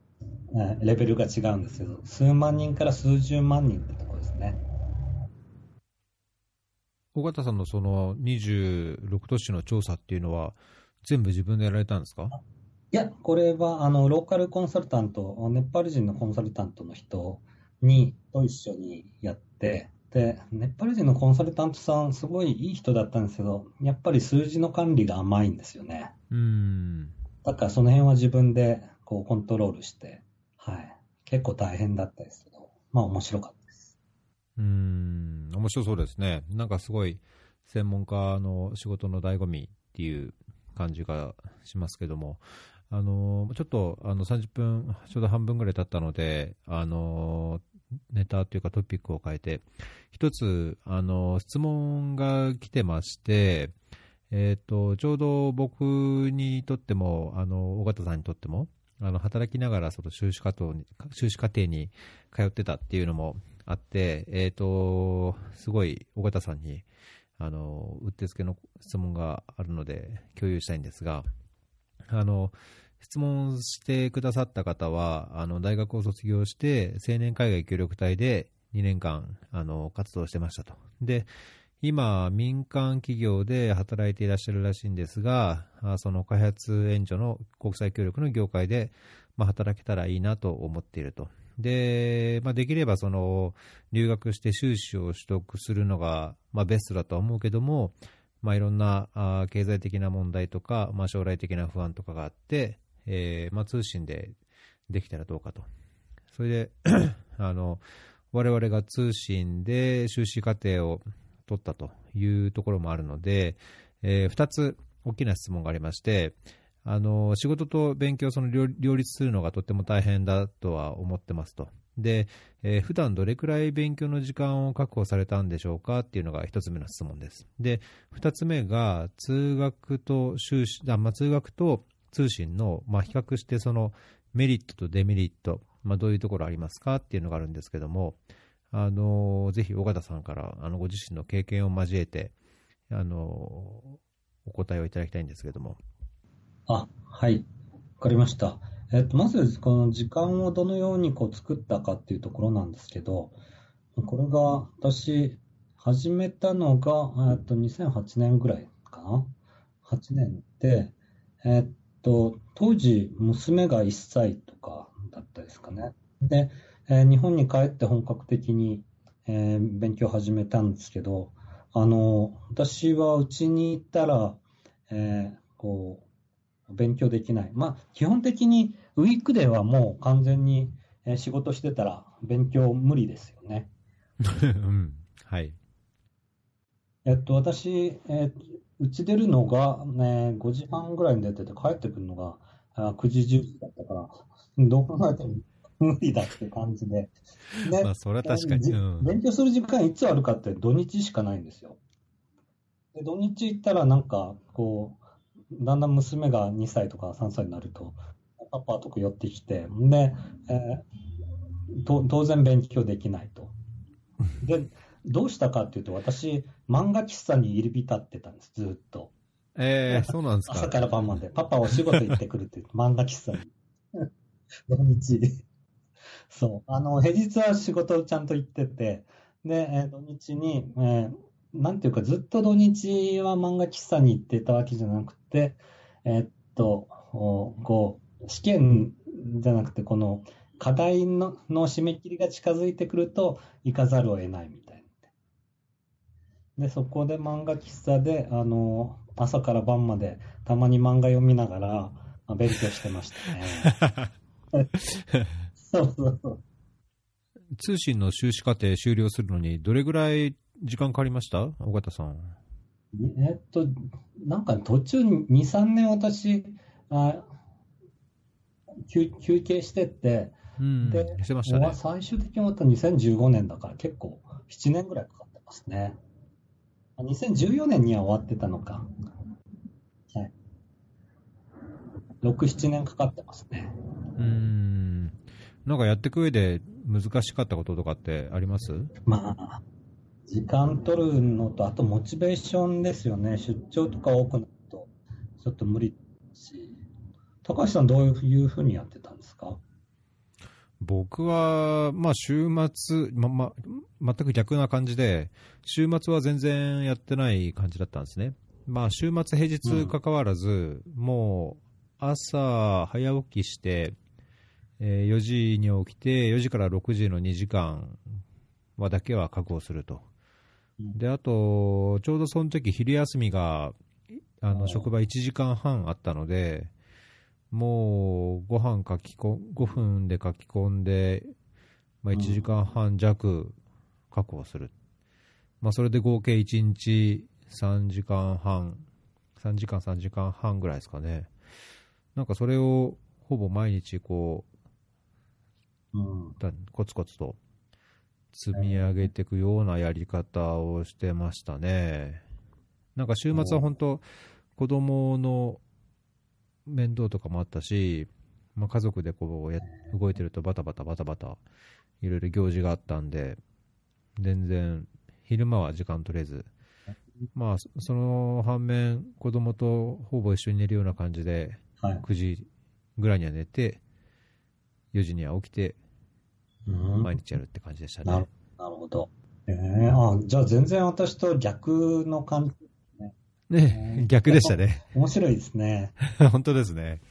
えーレベルが違うんですけど、数万人から数十万人ってところですね。
尾形さんのその26都市の調査っていうのは、全部自分でやられたんですか？
いや、これは、あの、ローカルコンサルタント、ネパール人のコンサルタントの人に、と一緒にやって、で、ネパール人のコンサルタントさん、すごいいい人だったんですけど、やっぱり数字の管理が甘いんですよね。
うーん。
だからその辺は自分で、こう、コントロールして、はい。結構大変だったですけど、まあ面白かったです。
うーん、面白そうですね。なんかすごい専門家の仕事の醍醐味っていう感じがしますけども、あのちょっとあの30分、ちょうど半分ぐらい経ったので、あのネタというかトピックを変えて、一つ、あの質問が来てまして、えっ、と、ちょうど僕にとっても、あの、尾形さんにとっても、あの、働きながら、その修士課程に、修士課程に通ってたっていうのもあって、えっ、と、すごい、尾形さんに、あの、うってつけの質問があるので、共有したいんですが、あの、質問してくださった方は、あの、大学を卒業して、青年海外協力隊で2年間、あの、活動してましたと。で、今、民間企業で働いていらっしゃるらしいんですが、その開発援助の国際協力の業界で、まあ、働けたらいいなと思っていると。で、まあ、できればその留学して修士を取得するのが、まあ、ベストだとは思うけども、まあ、いろんなあ経済的な問題とか、まあ、将来的な不安とかがあって、えーまあ、通信でできたらどうかと。それで <clears throat> あの我々が通信で修士課程を取ったというところもあるので、え2つ大きな質問がありまして、あの仕事と勉強その両立するのがとっても大変だとは思ってますと。で、えー普段どれくらい勉強の時間を確保されたんでしょうかっていうのが一つ目の質問です。で、二つ目が通学と修士、あまあ、通学と通信の、まあ、比較してそのメリットとデメリット、まあ、どういうところありますかっていうのがあるんですけども、あのぜひ尾形さんからあのご自身の経験を交えて、あのお答えをいただきたいんですけども。
あ、はい。わかりました。えっと、まず、この時間をどのようにこう作ったかっていうところなんですけど、これが私、始めたのが、えっと、2008年ぐらいかな ?8 年で、えっと、当時、娘が1歳とかだったですかね。で、えー日本に帰って本格的に、えー勉強を始めたんですけど、あの、私はうちに行ったら、えーこう、勉強できない。まあ、基本的にウィークデーはもう完全にえー仕事してたら勉強無理ですよね。<laughs>
うん。はい。
えっと、私、えーうち出るのが、ね、5時半ぐらいに出てて帰ってくるのがあ9時、10時だったから、どう考えても無理だって感じで。で
まあ、それは確かに。
じ
うん。
勉強する時間いつあるかって土日しかないんですよ。で土日行ったらなんか、こう、だんだん娘が2歳とか3歳になると、パパとか寄ってきて、で、えーと当然勉強できないと。<laughs> で、どうしたかっていうと、私、漫画喫茶に入り浸ってたんです、ずっと。
えー、そうなんですか？
朝から晩まで。パパお仕事行ってくるって言って、漫画喫茶に。<laughs> 土日。そう。あの、平日は仕事をちゃんと行ってて、で、えー土日に、えーなんていうか、ずっと土日は漫画喫茶に行ってたわけじゃなくて、えーっと、おこう、試験じゃなくて、この課題のの締め切りが近づいてくると、行かざるを得ないみたいな。で、そこで漫画喫茶で、あの、朝から晩までたまに漫画読みながら、まあ勉強してましたね。<laughs> そうそうそう。
通信の修士課程終了するのに、どれぐらい時間かかりました？尾形さん。
えっと、なんか途中に2、3年私、あ休休憩してて、
うん
で、
してましたね。
最終的に終わった2015年だから結構7年ぐらいかかってますね。あ2014年には終わってたのか。はい。6、7年かかってますね。
うん。なんかやっていく上で難しかったこととかってあります？
まあ、時間取るのと、あとモチベーションですよね。出張とか多くなると、ちょっと無理し。高橋さん、どういうふうにやってたんですか？
僕は、まあ、週末、ま、ま、全く逆な感じで、週末は全然やってない感じだったんですね。まあ、週末、平日かかわらず、うん、もう、朝早起きして、えー、4時に起きて、4時から6時の2時間はだけは確保すると。で、あと、ちょうどその時昼休みが、あの、職場1時間半あったので、もう、ご飯書きこ、5分で書き込んで、まあ、1時間半弱確保する。まあ、それで合計1日3時間半、3時間3時間半ぐらいですかね。なんかそれをほぼ毎日こう、うん、コツコツと積み上げていくようなやり方をしてましたね。なんか週末は本当、子供の面倒とかもあったし、まあ、家族でこうや動いてるとバタバタバタバタいろいろ行事があったんで、全然昼間は時間取れず、まあ、その反面、子供とほぼ一緒に寝るような感じで、9時ぐらいには寝て、4時には起きて、毎日やるって感じでしたね。
なるほど。えー、あじゃあ全然私と逆の感じ
ね。ね、逆でしたね。
面白いですね。<laughs>
本当ですね。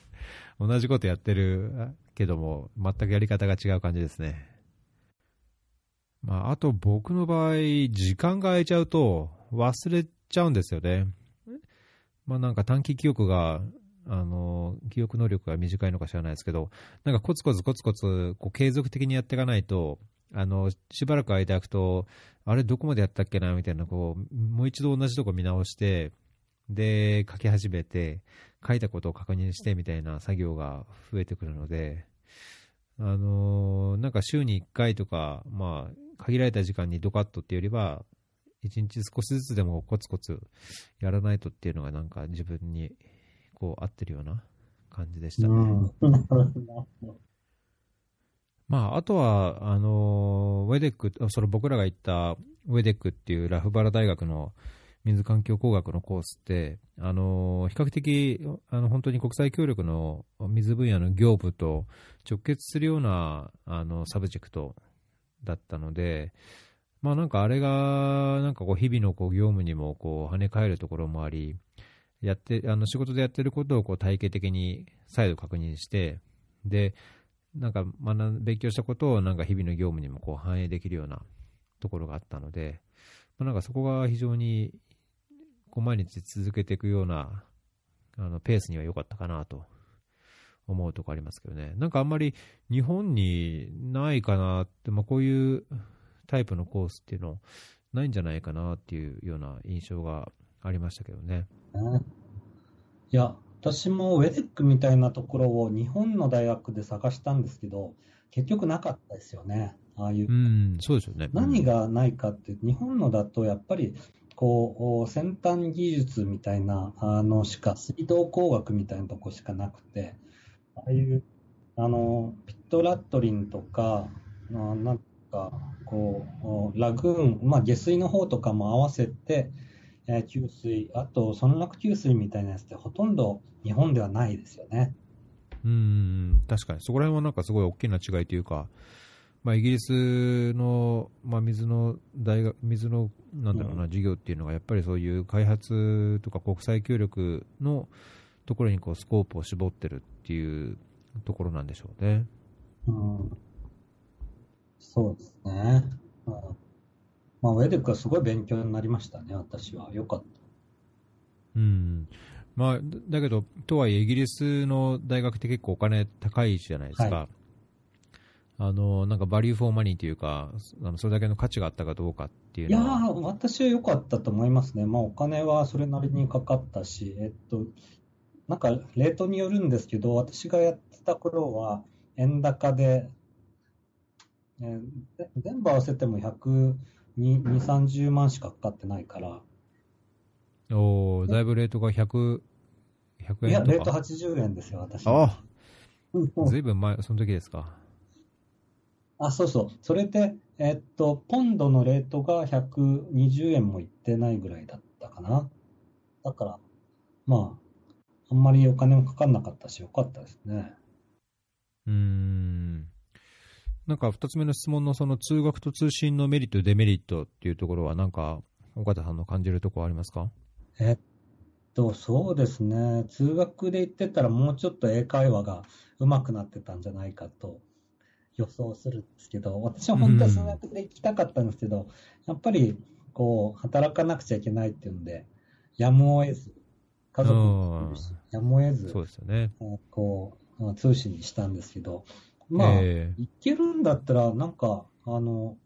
同じことやってるけども、全くやり方が違う感じですね。まあ、あと僕の場合、時間が空いちゃうと忘れちゃうんですよね。まあなんか短期記憶があの記憶能力が短いのか知らないですけど、なんかコツコツコツコツこう継続的にやっていかないと、あのしばらく間空くと、あれ、どこまでやったっけなみたいなこう、もう一度同じとこ見直して、で、書き始めて、書いたことを確認してみたいな作業が増えてくるので、あのなんか週に1回とか、まあ、限られた時間にドカッとっていうよりは、1日少しずつでもコツコツやらないとっていうのがなんか自分にこう合ってるような感じでしたね。まあ、あとは、あのウェデック、その僕らが行ったWEDC っていうラフバラ大学の水環境工学のコースって、あの比較的あの本当に国際協力の水分野の業務と直結するようなあの subject だったので、まあ、なんかあれがなんかこう日々のこう業務にもこう跳ね返るところもあり、やって、あの仕事でやってることをこう体系的に再度確認して、で、なんか学勉強したことをなんか日々の業務にもこう反映できるようなところがあったので、まあ、なんかそこが非常にこう毎日続けていくようなあのペースには良かったかなと思うところありますけどね。なんかあんまり日本にないかなって、まあ、こういうタイプのコースっていうのないんじゃないかなっていうような印象がありましたけどね。
いや、私もウェデックみたいなところを日本の大学で探したんですけど、結局なかったですよね。ああいう。う
ん、そうですよね。
何がないかって、日本のだとやっぱり、こう、先端技術みたいな、あの、しか、水道工学みたいなとこしかなくて、ああいう、あの、ピットラットリンとか、なんか、こう、ラグーン、まあ、下水の方とかも合わせて、え給水、あと村落給水みたいなやつってほとんど日本ではないですよね。
うん確かに、そこら辺はなんかすごい大きな違いというか、まあ、イギリスの、まあ、水の大学水のなんだろうな、事業っていうのが、やっぱりそういう開発とか国際協力のところにこうスコープを絞ってるっていうところなんでしょうね。
うん、そうですね。うんまあ、ウェデックはすごい勉強になりましたね、私は。よかった。
うんまあ、だけど、とはいえ、イギリスの大学って結構お金高いじゃないですか。はい、あのなんか value for money というか、あのそれだけの価値があったかどうかっていうい
や私は良かったと思いますね、まあ、お金はそれなりにかかったし、えっと、なんかレートによるんですけど、私がやってた頃は、円高で、えー、全部合わせても100、2、30万しかかかってないから。
おだいぶレートが100、100
いや、
円とか
レート80円ですよ、私。
あ
うんうん
ずいぶん前、その時ですか。
あ、そうそう。それで、えっと、ポンドのレートが120円もいってないぐらいだったかな。だから、まあ、あんまりお金もかかんなかったし、よかったですね。
うーん。なんか二つ目の質問のその通学と通信のメリット、デメリットっていうところは、なんか、岡田さんの感じるところありますか？
えっと、そうですね。通学で行ってたらもうちょっと英会話が上手くなってたんじゃないかと予想するんですけど、私は本当は数学で行きたかったんですけど、やっぱりこう、働かなくちゃいけないっていうんで、やむを得ず、家族もいるしやむを得ず、
そうですよね。
こう、通信にしたんですけど、まあ、
え
行けるんだったら、なんか、あの、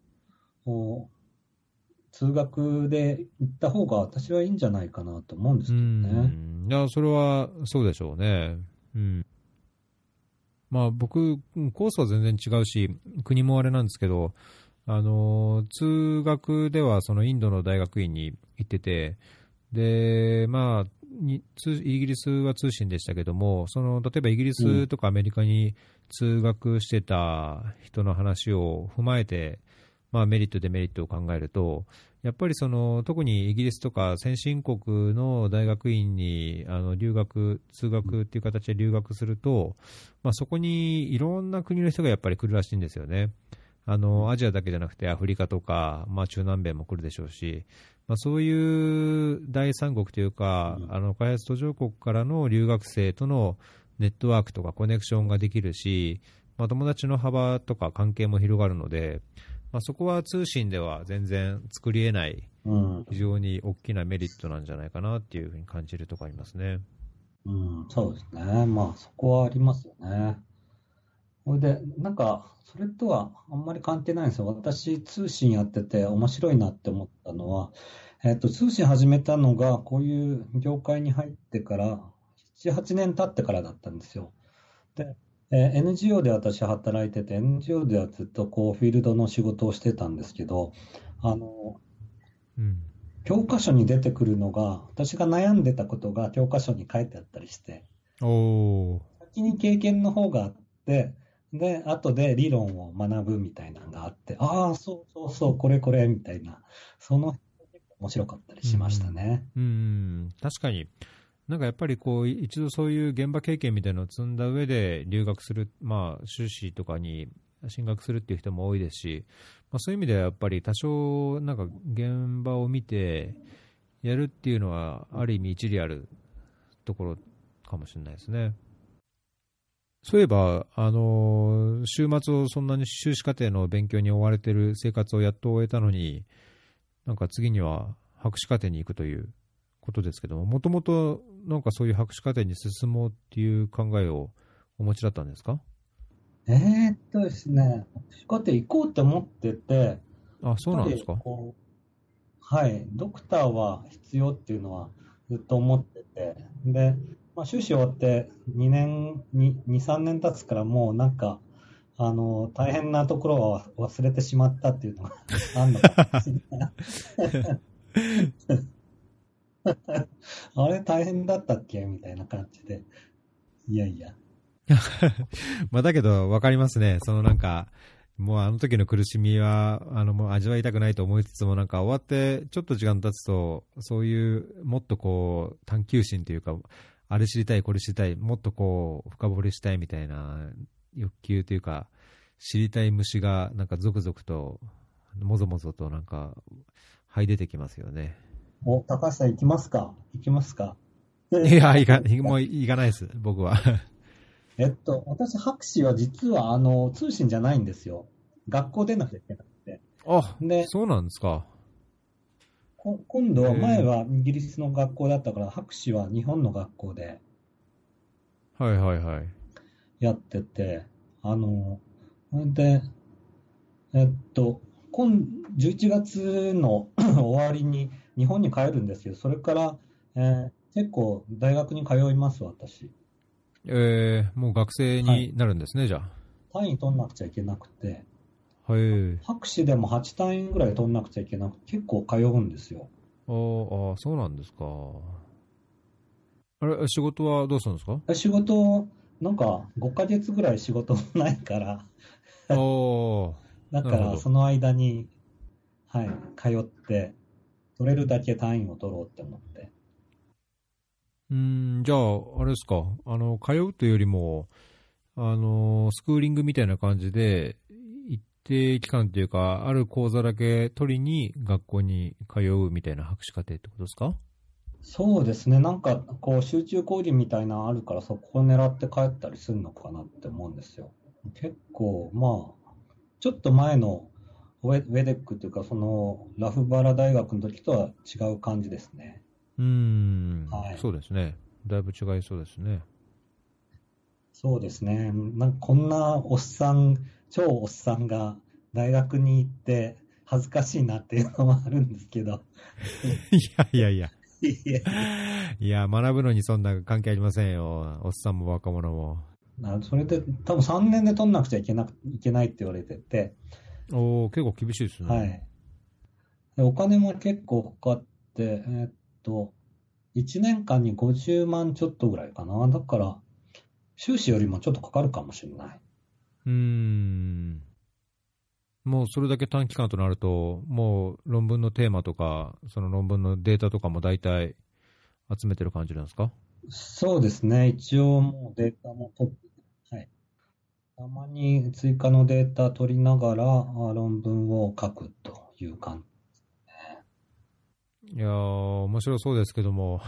通学で行った方が私はいいんじゃないかなと思うんです
う
けどね。
ん。いや、それはそうでしょうね。うん。まあ僕、うんコースは全然違うし、国もあれなんですけど、あの、通学ではそのインドの大学院に行ってて、で、まあ、に通イギリスは通信でしたけども、その例えばイギリスとかアメリカに通学してた人の話を踏まえて、まあ、メリット、デメリットを考えると、やっぱりその特にイギリスとか先進国の大学院にあの留学、通学っていう形で留学すると、まあ、そこにいろんな国の人がやっぱり来るらしいんですよね。あのアジアだけじゃなくてアフリカとか、まあ、中南米も来るでしょうし、まあ、そういう第三国というか、あの開発途上国からの留学生とのネットワークとかコネクションができるし、まあ、友達の幅とか関係も広がるので、まあ、そこは通信では全然作り得ない
うん、
非常に大きなメリットなんじゃないかなっていうふうに感じるところありますね。
うん、そうですね。まあ、そこはありますよね。それで、なんか、それとはあんまり関係ないんですよ。私、通信やってて面白いなって思ったのは、えっと、通信始めたのが、こういう業界に入ってから、7、8年経ってからだったんですよ。で、えー NGO で私働いてて、NGO ではずっとこう、フィールドの仕事をしてたんですけど、あの、
うん。
教科書に出てくるのが、私が悩んでたことが教科書に書いてあったりして、
おー。
先に経験の方があって、で、後で理論を学ぶみたいなのがあって、ああ、そうそうそう、これこれ、みたいな、その、面白かったりしましたね。
うん、確かに。なんかやっぱりこう一度そういう現場経験みたいなのを積んだ上で留学する、まあ、修士とかに進学するっていう人も多いですし、まあ、そういう意味ではやっぱり多少なんか現場を見てやるっていうのはある意味一理あるところかもしれないですね。そういえば、あの週末をそんなに修士課程の勉強に追われてる生活をやっと終えたのに、なんか次には博士課程に行くということですけども、もともとなんかそういう博士課程に進もうっていう考えをお持ちだったんですか？
えーっとですね、こうやって行こうと思ってて、
あ、そうなんですか？
はい、ドクターは必要っていうのはずっと思ってて、で、まあ、修士終わって2年、2、2 3年経つからもうなんか、あの、大変なところは忘れてしまったっていうのが <laughs> あるのかもしれない。<laughs> あれ大変だったっけ？みたいな感じで。いやいや。<laughs>
まあだけど分かりますね。そのなんか、もうあの時の苦しみは、あのもう味わいたくないと思いつつも、なんか終わってちょっと時間経つと、そういうもっとこう探求心というか、あれ知りたい、これ知りたい、もっとこう深掘りしたいみたいな欲求というか、知りたい虫がなんかゾクゾクと、もぞもぞとなんか、這い出てきますよね。
お、高橋さん行きますか？行きますか？
いや、いか、もういかないです、僕は。<laughs>
えっと、私、博士は実は、あの、通信じゃないんですよ。学校出なきゃいけなくて。
あ、
で
そうなんですか。
こ今度前はイギリスの学校だったから、博士は日本の学校で
はいはいはい。
やってて、あの、それで、えっと、今、11月の <clears throat> 終わりに日本に帰るんですけど、それから、えー結構大学に通います、私。
えー、もう学生になるんですね、じゃ
単位取んなくちゃいけなくて、
あ。はい。
博士でも8単位ぐらい取んなくちゃいけなくて、結構通うんですよ。
あーあー、そうなんですか。ああれ、仕事はどうするんですか？
仕事、なんか5ヶ月ぐらい仕事ないから。<laughs> だからその間に、はい、通って、取れるだけ単位を取ろうって思って。
うーん、じゃあ、あれですか、あの、通うというよりも、あの、スクーリングみたいな感じで、一定期間というか、ある講座だけ取りに学校に通うみたいな博士課程ってことですか？
そうですね、なんかこう集中講義みたいなのあるから、そこを狙って帰ったりするのかなって思うんですよ。結構、まあ、ちょっと前のウェウェデックというか、そのラフバラ大学の時とは違う感じですね。
うーん、
はい
そうですね。だいぶ違いそうですね。
そうですね、なんかこんなおっさん、超おっさんが大学に行って恥ずかしいなっていうのはあるんですけど、
いやいやいや。
いや
いや、学ぶのにそんな関係ありませんよ。おっさんも若者も。
あそれで多分3年で取んなくちゃいけなくいけないって言われてて、
おー、結構厳しいですね。
はい。でお金も結構かかって、えーっと、1年間に50万ちょっとぐらいかな。だから、修士よりもちょっとかかるかもしれない。
うーん。もうそれだけ短期間となると、もう論文のテーマとか、その論文のデータとかも大体集めてる感じなんですか？
そうですね。一応もうデータも取って、はい。たまに追加のデータ取りながらあ論文を書くという感
いやー、面白そうですけども、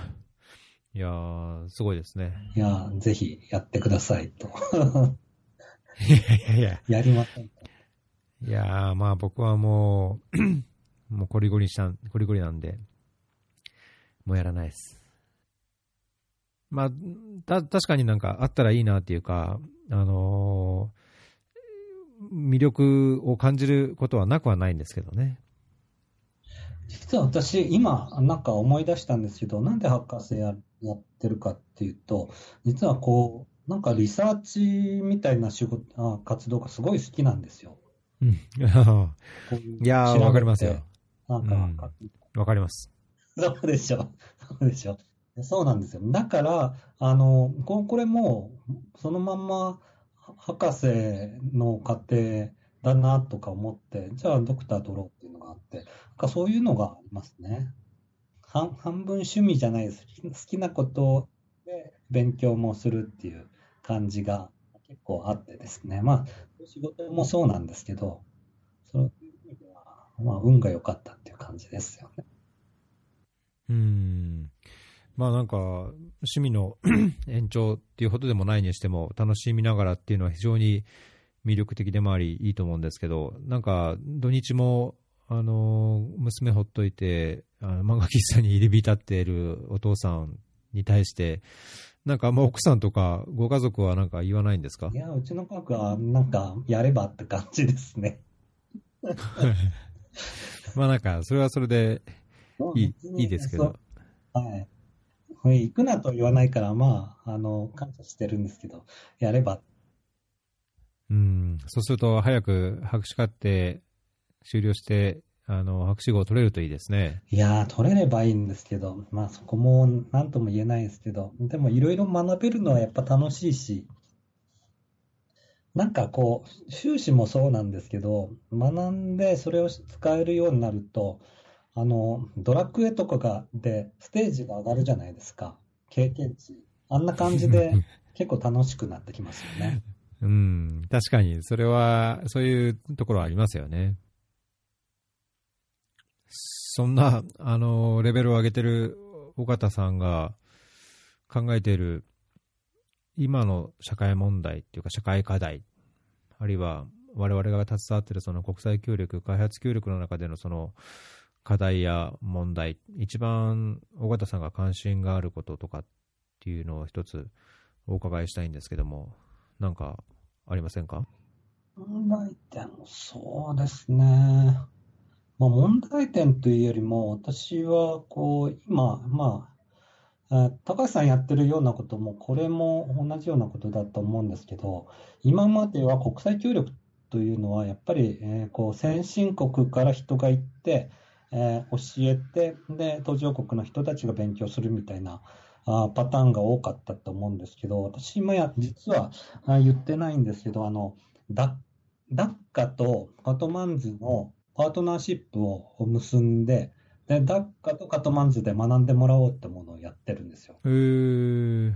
いやー、すごいですね。
じ。いや、ぜひやってくださいと。
いやいやいや、
やりませんか
いやー、まあ僕はもう、もうコリゴリしたん、コリゴリなんで、もうやらないです。まあ、た、確かになんかあったらいいなっていうか、あのー魅力を感じることはなくはないんですけどね。
実は私、今、なんか思い出したんですけど、なんで博士や、やってるかっていうと、実はこう、なんかリサーチみたいな仕事、あ活動がすごい好きなんですよ。
うん。
い
やー、わかりますよ。
なんか、
うんわかります。
そうでしょ。そうでしょ。そうなんですよ。だから、あの、ここれも、そのまんま、博士の過程だなとか思って、じゃあドクター取ろうっていうのがあって、なんかそういうのがありますね。半半分趣味じゃないです。好きなことで勉強もするっていう感じが結構あってですね。まあ、仕事もそうなんですけど、そういう意味では、まあ、運が良かったっていう感じですよね。
うん。まあなんか、趣味の <clears throat> 延長っていうほどでもないにしても、楽しみながらっていうのは非常に魅力的でもあり、いいと思うんですけど、なんか、土日も、あの、娘ほっといて、あの漫画喫茶に入り浸っているお父さんに対して、なんかあんま奥さんとかご家族はなんか言わないんですか？
いや、うちの家族はなんかやればって感じですね。<laughs>
まあなんか、それはそれでいいいいですけど。
はい。行くなと言わないから、まあ、あの、感謝してるんですけど、やれば。
うん、そうすると早く博士課程終了して、あの、博士号を取れるといいですね。
いやー、取れればいいんですけど、まあそこも何とも言えないですけど、でもいろいろ学べるのはやっぱ楽しいし、なんかこう、修士もそうなんですけど、学んでそれを使えるようになると、あの、ドラクエとかが、で、ステージが上がるじゃないですか。経験値。あんな感じで <laughs> 結構楽しくなってきますよね。
うん、確かに、それは、そういうところはありますよね。そんな、あの、レベルを上げてる尾形さんが考えている、今の社会問題っていうか社会課題、あるいは我々が携わっているその国際協力、開発協力の中でのその課題や問題、一番尾形さんが関心があることとかっていうのを一つお伺いしたいんですけども、なんかありませんか？
問題点、そうですね。まあ、問題点というよりも、私はこう今、まあ、高橋さんやってるようなことも、これも同じようなことだと思うんですけど、今までは国際協力というのは、やっぱり、えこう先進国から人が行って、えー教えてで、途上国の人たちが勉強するみたいなあパターンが多かったと思うんですけど、私今や、実は言ってないんですけど、あの、ダダッカとカトマンズのパートナーシップを結んで、で、ダッカとカトマンズで学んでもらおうってものをやってるんですよ。
へー。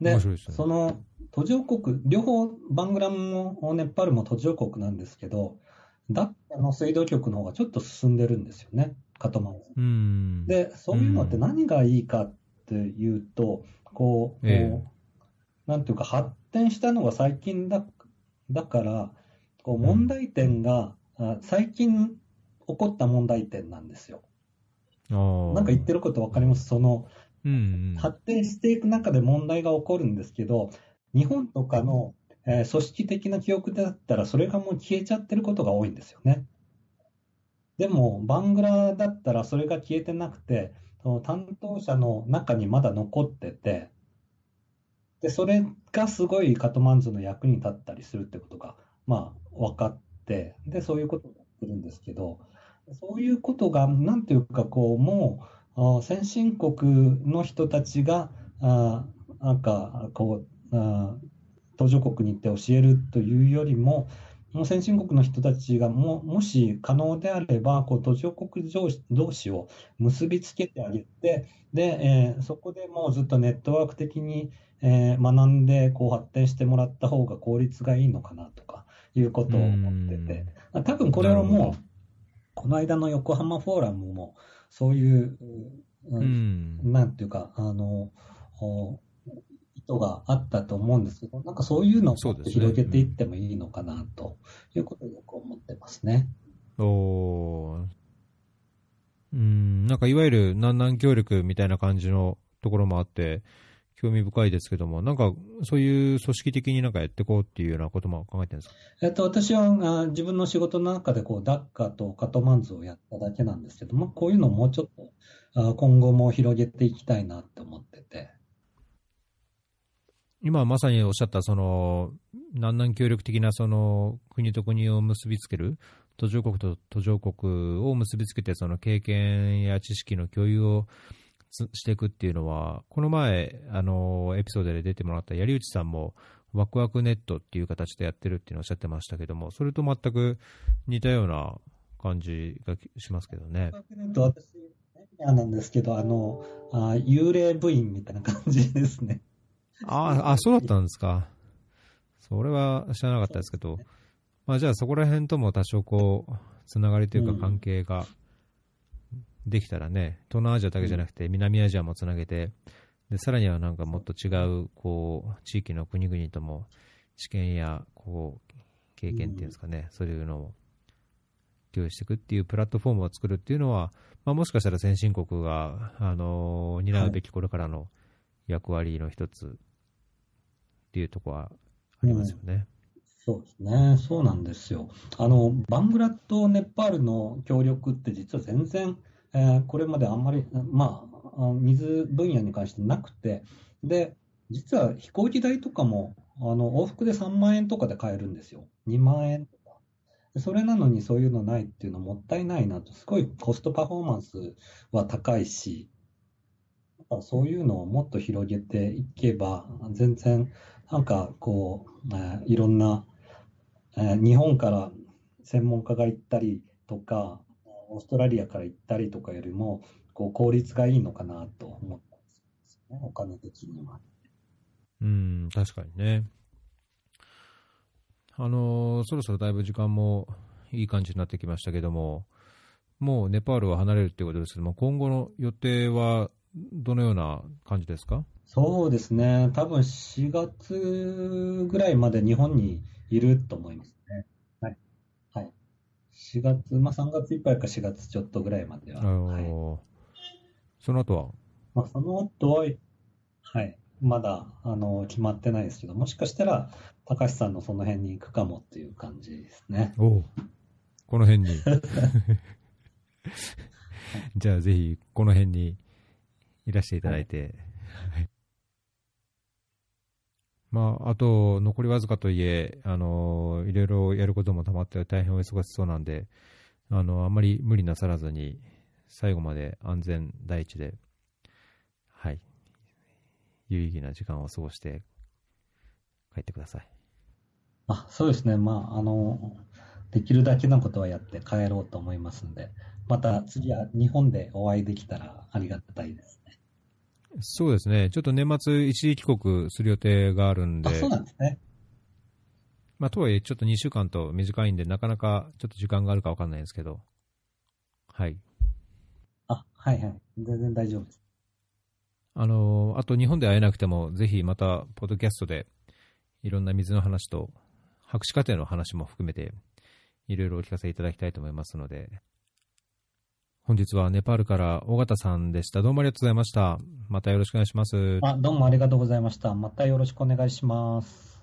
で、
ですね
その途上国、両方バングラムもネパールも途上国なんですけど、ダッカの水道局の方がちょっと進んでるんですよね、カトマンズ。
うん。
で、そういうのって何がいいかっていうと、こう、
ええ
こうなんていうか、発展したのが最近だだから、こう問題点が、あ最近起こった問題点なんですよ。なんか言ってることわかります？その、
うんうん。
発展していく中で問題が起こるんですけど、日本とかの、えー組織的な記憶だったら、それがもう消えちゃってることが多いんですよね。でも、バングラだったらそれが消えてなくて、その担当者の中にまだ残ってて、で、それがすごいカトマンズの役に立ったりするってことが、まあ、分かって、で、そういうことをやってるんですけど、そういうことが、なんていうか、こう、もう、あ先進国の人たちが、あなんか、こう、あ途上国に行って教えるというよりも、もう先進国の人たちがももし可能であれば、こう途上国同士を結びつけてあげて、で、えーそこでもうずっとネットワーク的に、えー学んでこう発展してもらった方が効率がいいのかなとかいうことを思ってて、多分これはもう、この間の横浜フォーラムも、そういう、う
うん。ん。
なんていうか、あの、お意図があったと思うんですけど、なんかそういうのを広げていってもいいのかなということをよく思ってますね。
おー。うん、なんかいわゆる南南協力みたいな感じのところもあって、興味深いですけども、なんかそういう組織的になんかやっていこうっていうようなことも考えてるんですか？
えっと、私はあ自分の仕事の中でこうダッカとカトマンズをやっただけなんですけども、こういうのをもうちょっとあ今後も広げていきたいなって思ってて。
今まさにおっしゃった、その、南南協力的なその国と国を結びつける、途上国と途上国を結びつけて、その経験や知識の共有をつしていくっていうのは、この前、あの、エピソードで出てもらった槍内さんも、ワクワクネットっていう形でやってるっていうのをおっしゃってましたけども、それと全く似たような感じがしますけどね。
と私、メディアなんですけど、あの、あ幽霊部員みたいな感じですね。
ああ、あそうだったんですか。それは知らなかったですけど、まあ、じゃあそこら辺とも多少こう、つながりというか
うん
関係ができたらね、東南アジアだけじゃなくて南アジアもつなげて、で、さらにはなんかもっと違う、こう、地域の国々とも知見や、こう、経験っていうんですかね、そういうのを共有していくっていうプラットフォームを作るっていうのは、まあ、もしかしたら先進国が、あの担うべきこれからの役割の一つっていうところはありますよね。
そうですね、そうなんですよ。あの、バングラとネパールの協力って実は全然、えーこれまであんまり、まあ、水分野に関してなくて、で、実は飛行機代とかも、あの、往復で3万円とかで買えるんですよ。2万円とか。それなのにそういうのないっていうのもったいないなと、すごいコストパフォーマンスは高いし、そういうのをもっと広げていけば、全然、なんかこう、えーいろんな、えー日本から専門家が行ったりとか、オーストラリアから行ったりとかよりも、こう効率がいいのかなと思ったんですよね、お金的には。
うん、確かにね。あのーそろそろだいぶ時間もいい感じになってきましたけども、もうネパールを離れるっていうことですけども、今後の予定はどのような感じですか？
そうですね、多分4月ぐらいまで日本にいると思います。4月、まあ3月いっぱいか4月ちょっとぐらいまでは。はい。
ーその後は？
まあ、その後は、はい、まだ、あの、決まってないですけど、もしかしたら、高橋さんのその辺に行くかもっていう感じですね。
おうこの辺に。<laughs> じゃあぜひ、この辺にいらしていただいて。はいまあ、あと、残りわずかといえ、あの、いろいろやることもたまって大変お忙しそうなんで、あの、あんまり無理なさらずに、最後まで安全第一で、はい、有意義な時間を過ごして帰ってください。
あ、そうですね。まあ、あの、できるだけのことはやって帰ろうと思いますので、また次は日本でお会いできたらありがたいです。
そうですね。ちょっと年末一時帰国する予定があるんで。
あ、そうなんですね。
まあ、とはいえ、ちょっと2週間と短いんで、なかなかちょっと時間があるか分かんないんですけど、はい。
あ、はいはい。全然大丈夫です。
あの、あと日本で会えなくても、ぜひまた、ポッドキャストで、いろんな水の話と、博士課程の話も含めて、いろいろお聞かせいただきたいと思いますので、本日はネパールから尾形さんでした。どうもありがとうございました。またよろしくお願いします。
あ、どうもありがとうございました。またよろしくお願いします。